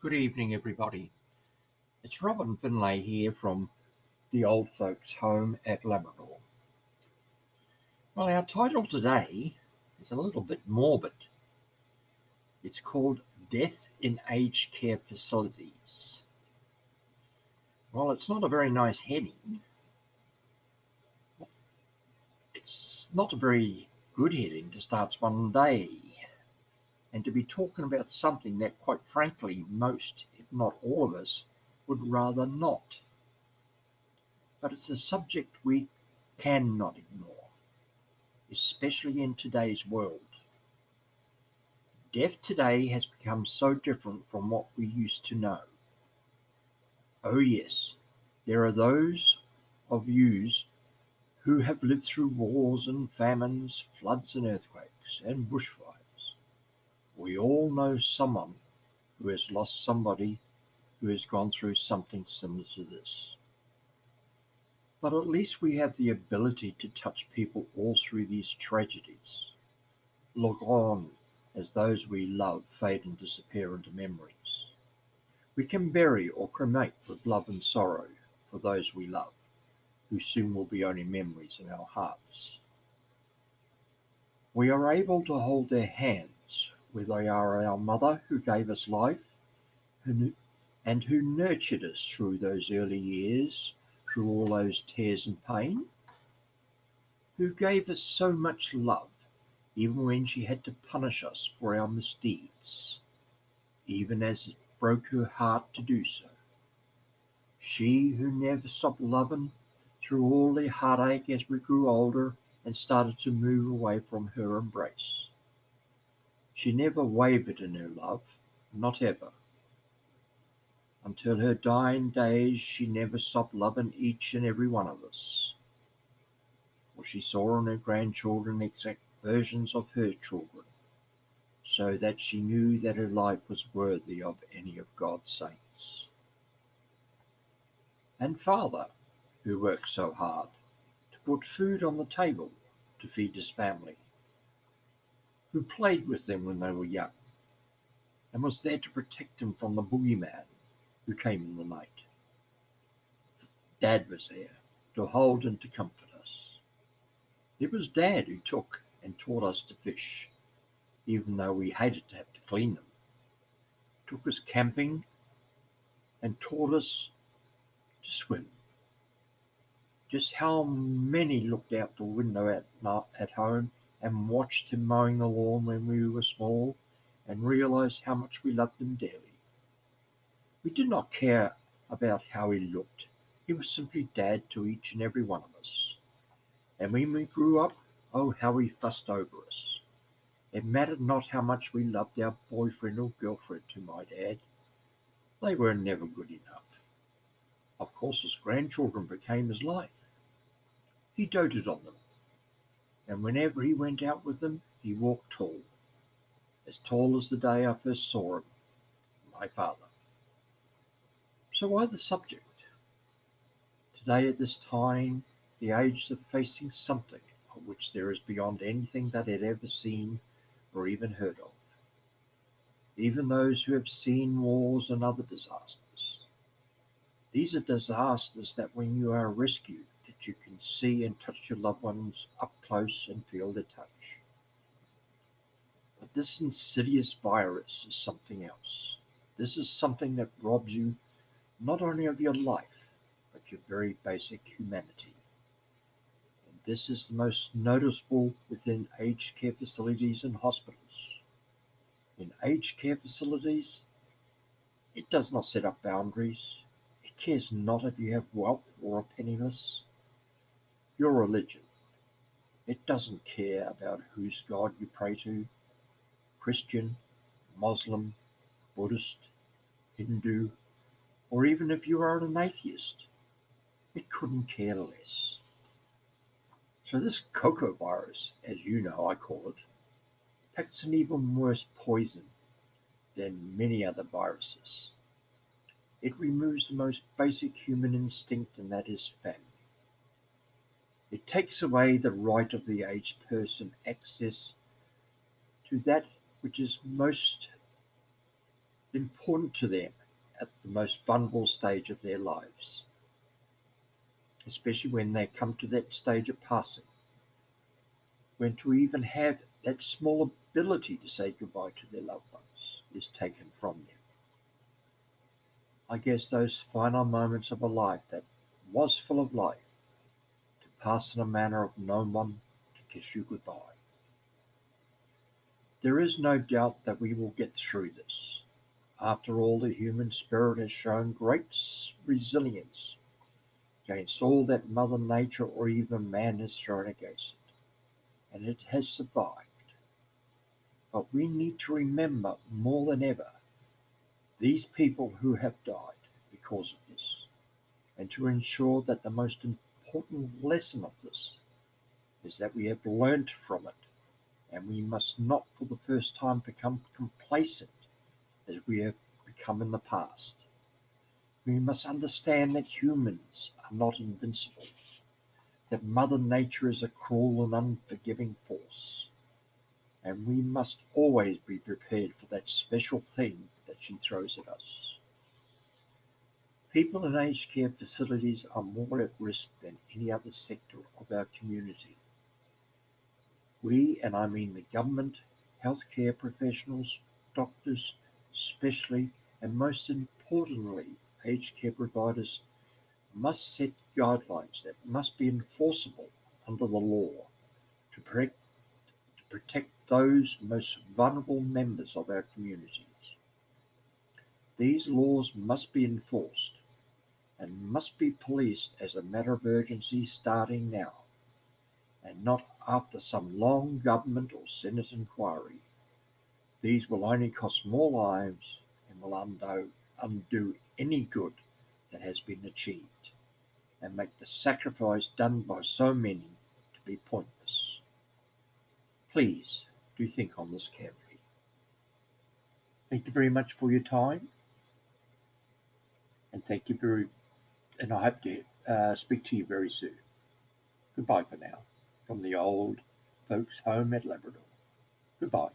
Good evening, everybody. It's Robin Finlay here from the Old Folks Home at Labrador. Well, our title today is a little bit morbid. It's called Death in Aged Care Facilities. Well, it's not a very nice heading. It's not a very good heading to start one day and to be talking about something that, quite frankly, most, if not all of us, would rather not. But it's a subject we cannot ignore, especially in today's world. Death today has become so different from what we used to know. Oh, yes, there are those of yous who have lived through wars and famines, floods and earthquakes, and bushfires we all know someone who has lost somebody who has gone through something similar to this. But at least we have the ability to touch people all through these tragedies. Look on as those we love fade and disappear into memories. We can bury or cremate with love and sorrow for those we love, who soon will be only memories in our hearts. We are able to hold their hands where they are our mother who gave us life and who nurtured us through those early years, through all those tears and pain, who gave us so much love, even when she had to punish us for our misdeeds, even as it broke her heart to do so. She who never stopped loving through all the heartache as we grew older and started to move away from her embrace. She never wavered in her love, not ever. Until her dying days, she never stopped loving each and every one of us. For she saw in her grandchildren exact versions of her children, so that she knew that her life was worthy of any of God's saints. And Father, who worked so hard to put food on the table to feed his family who played with them when they were young and was there to protect them from the boogeyman who came in the night. Dad was there to hold and to comfort us. It was Dad who took and taught us to fish, even though we hated to have to clean them. Took us camping and taught us to swim. Just how many looked out the window at, at home and watched him mowing the lawn when we were small and realized how much we loved him dearly. We did not care about how he looked. He was simply dad to each and every one of us. And when we grew up, oh, how he fussed over us. It mattered not how much we loved our boyfriend or girlfriend to my dad. They were never good enough. Of course, his grandchildren became his life. He doted on them and whenever he went out with them, he walked tall, as tall as the day I first saw him, my father. So why the subject? Today, at this time, the aged are facing something of which there is beyond anything that had ever seen or even heard of. Even those who have seen wars and other disasters. These are disasters that when you are rescued, you can see and touch your loved ones up close and feel their touch. But this insidious virus is something else. This is something that robs you not only of your life, but your very basic humanity. And this is the most noticeable within aged care facilities and hospitals. In aged care facilities, it does not set up boundaries. It cares not if you have wealth or are penniless your religion. It doesn't care about whose God you pray to Christian, Muslim, Buddhist, Hindu, or even if you are an atheist. It couldn't care less. So, this cocoa virus, as you know I call it, packs an even worse poison than many other viruses. It removes the most basic human instinct, and that is family. It takes away the right of the aged person access to that which is most important to them at the most vulnerable stage of their lives, especially when they come to that stage of passing, when to even have that small ability to say goodbye to their loved ones is taken from them. I guess those final moments of a life that was full of life pass in a manner of no one to kiss you goodbye. There is no doubt that we will get through this. After all, the human spirit has shown great resilience against all that Mother Nature or even man has thrown against it, and it has survived. But we need to remember more than ever these people who have died because of this, and to ensure that the most important lesson of this is that we have learnt from it, and we must not for the first time become complacent as we have become in the past. We must understand that humans are not invincible, that Mother Nature is a cruel and unforgiving force, and we must always be prepared for that special thing that she throws at us. People in aged care facilities are more at risk than any other sector of our community. We, and I mean the government, healthcare professionals, doctors, especially, and most importantly, aged care providers, must set guidelines that must be enforceable under the law to protect, to protect those most vulnerable members of our communities. These laws must be enforced and must be policed as a matter of urgency starting now, and not after some long government or Senate inquiry. These will only cost more lives and will undo, undo any good that has been achieved and make the sacrifice done by so many to be pointless. Please do think on this carefully. Thank you very much for your time. And thank you very, and I hope to uh, speak to you very soon. Goodbye for now from the old folks home at Labrador. Goodbye.